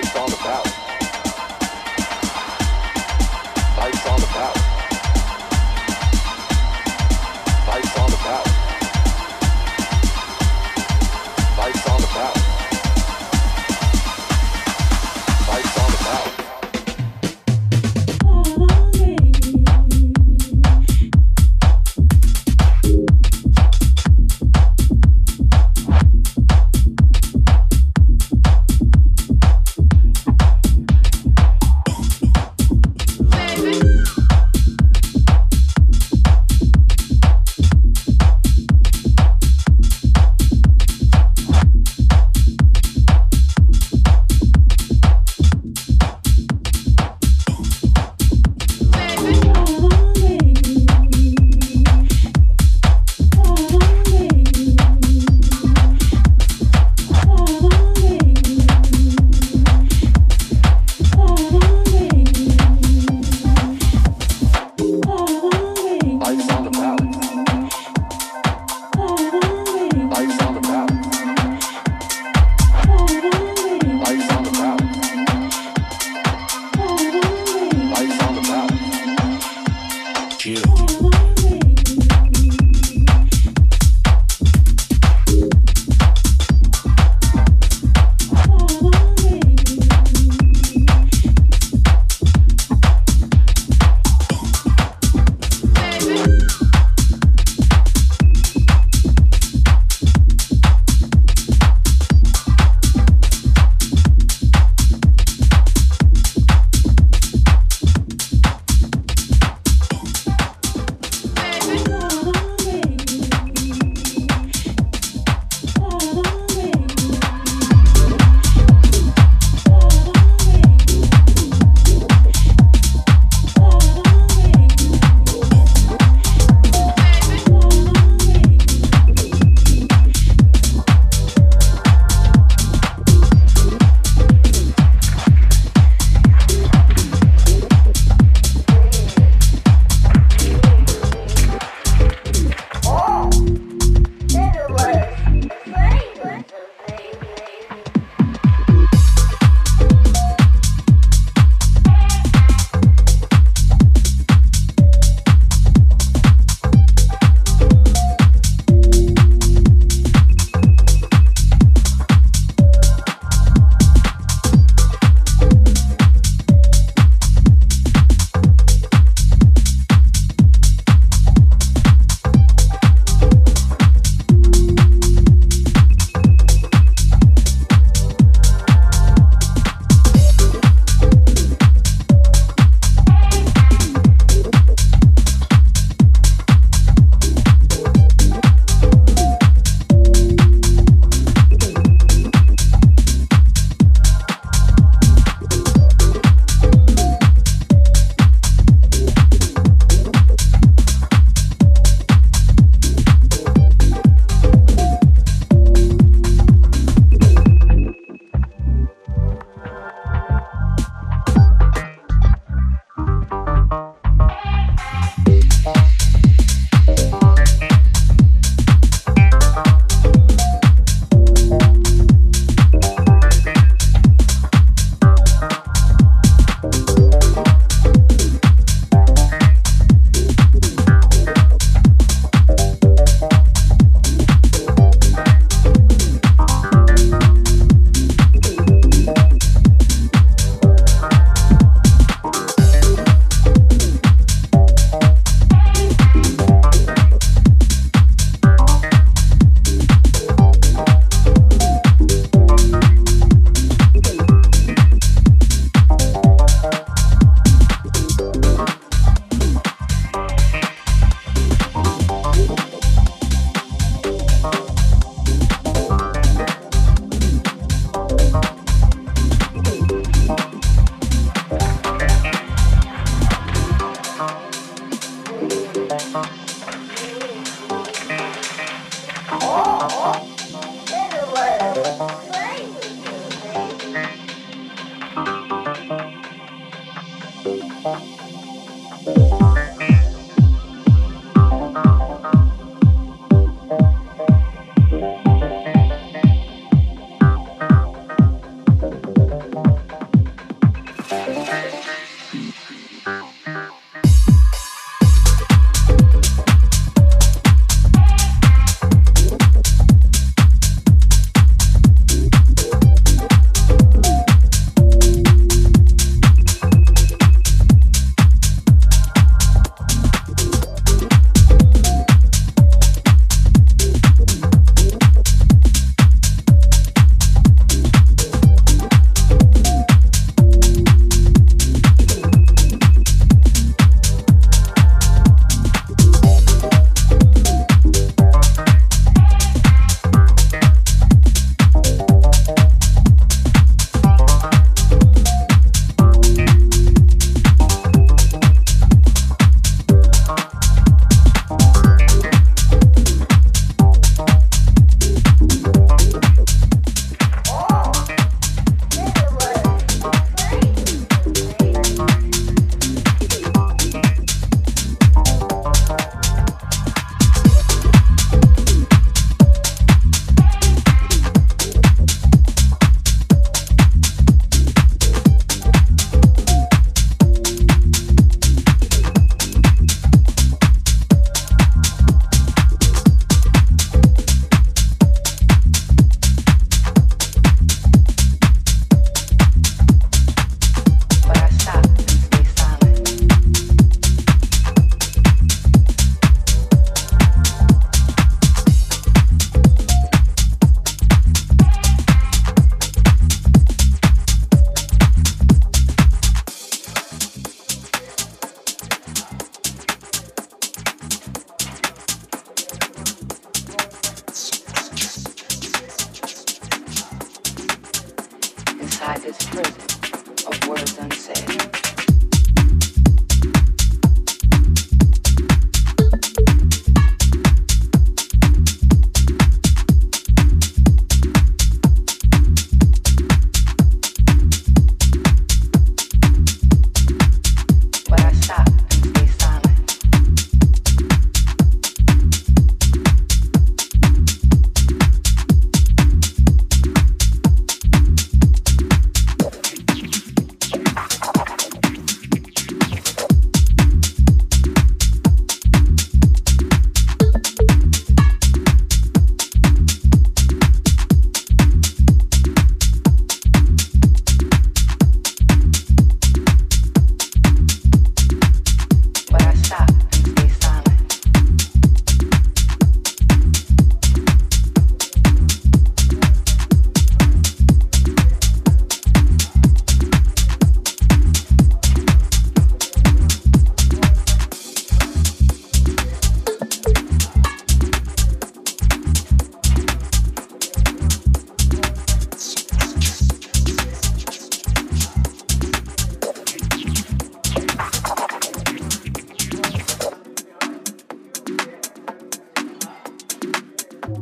Vice all the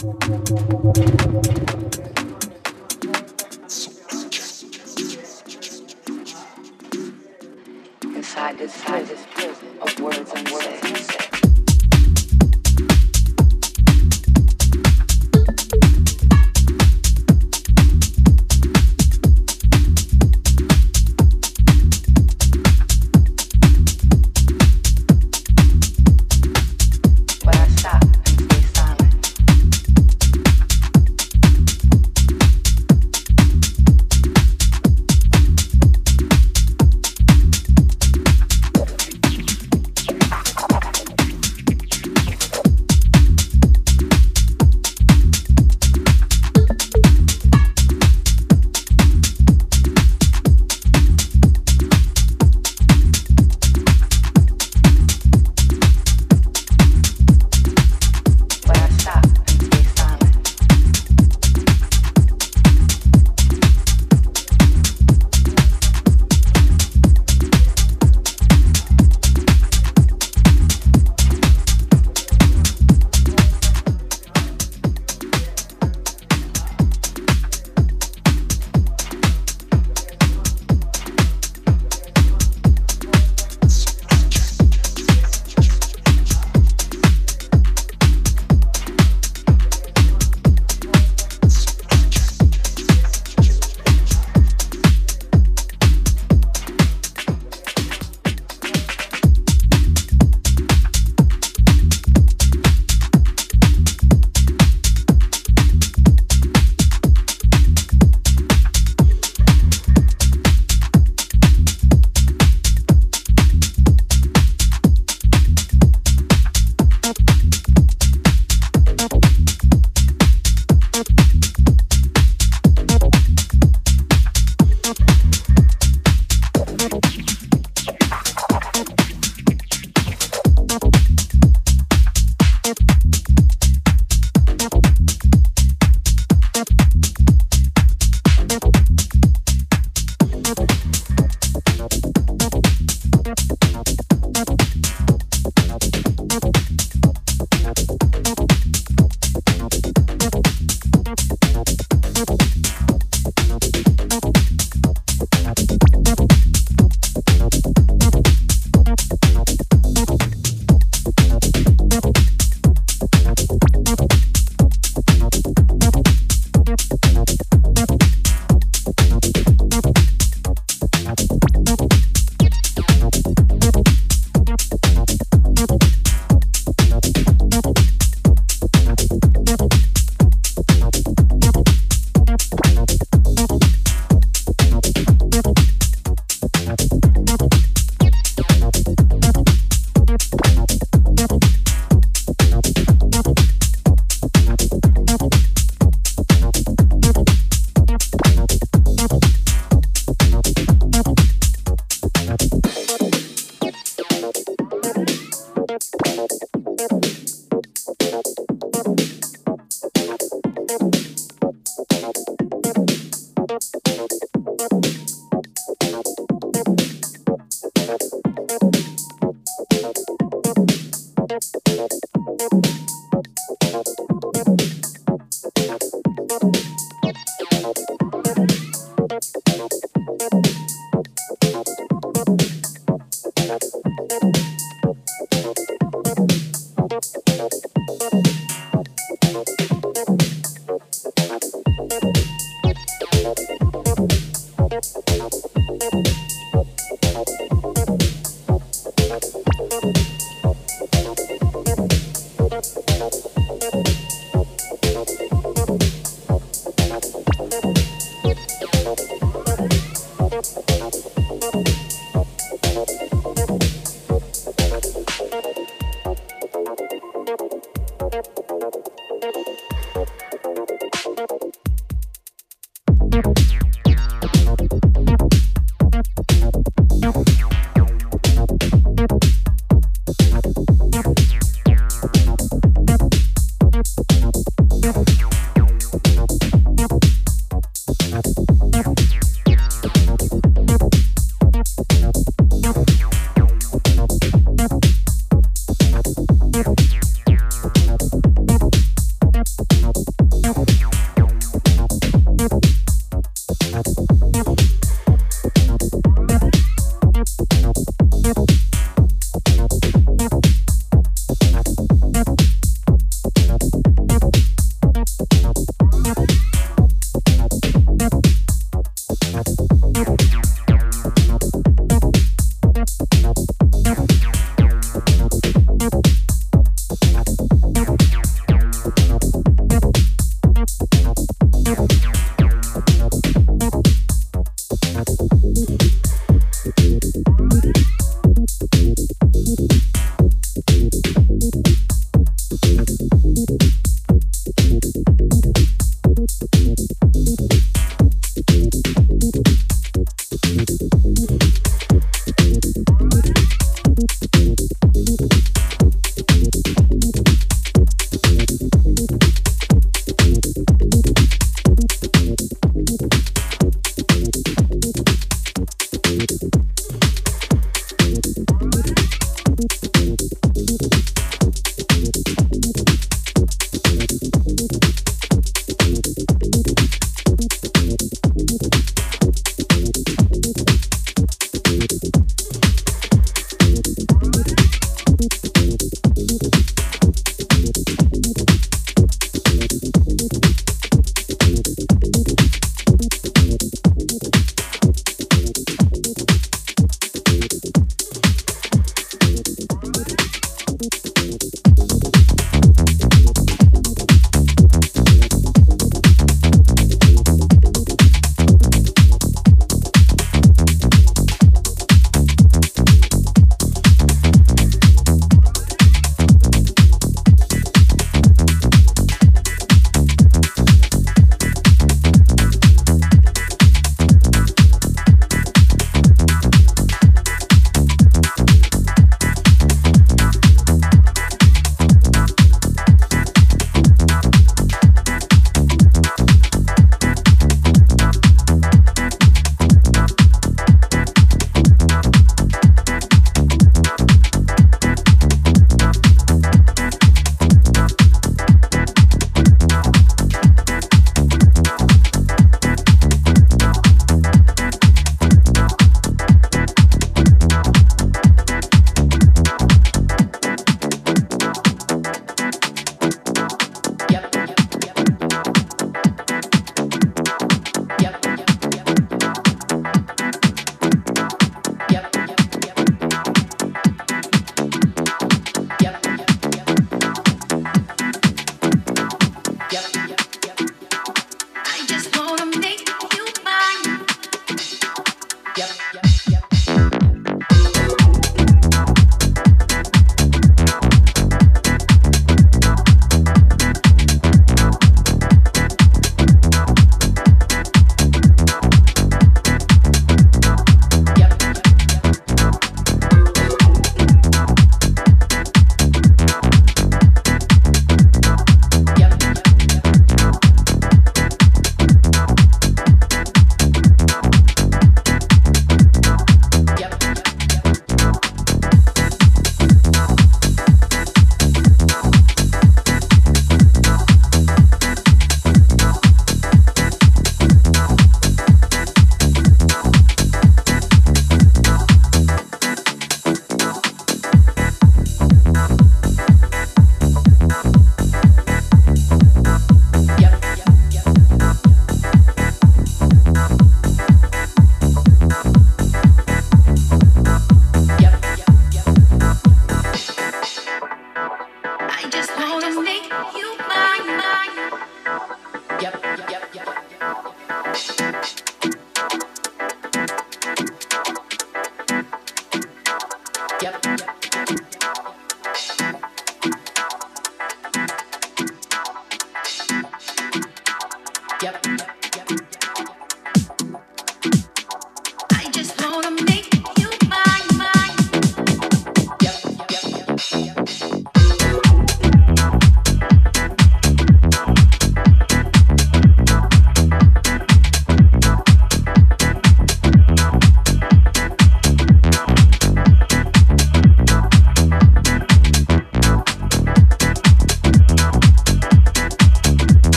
Inside this prison of words and words unsaid.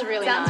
sounds really sounds nice.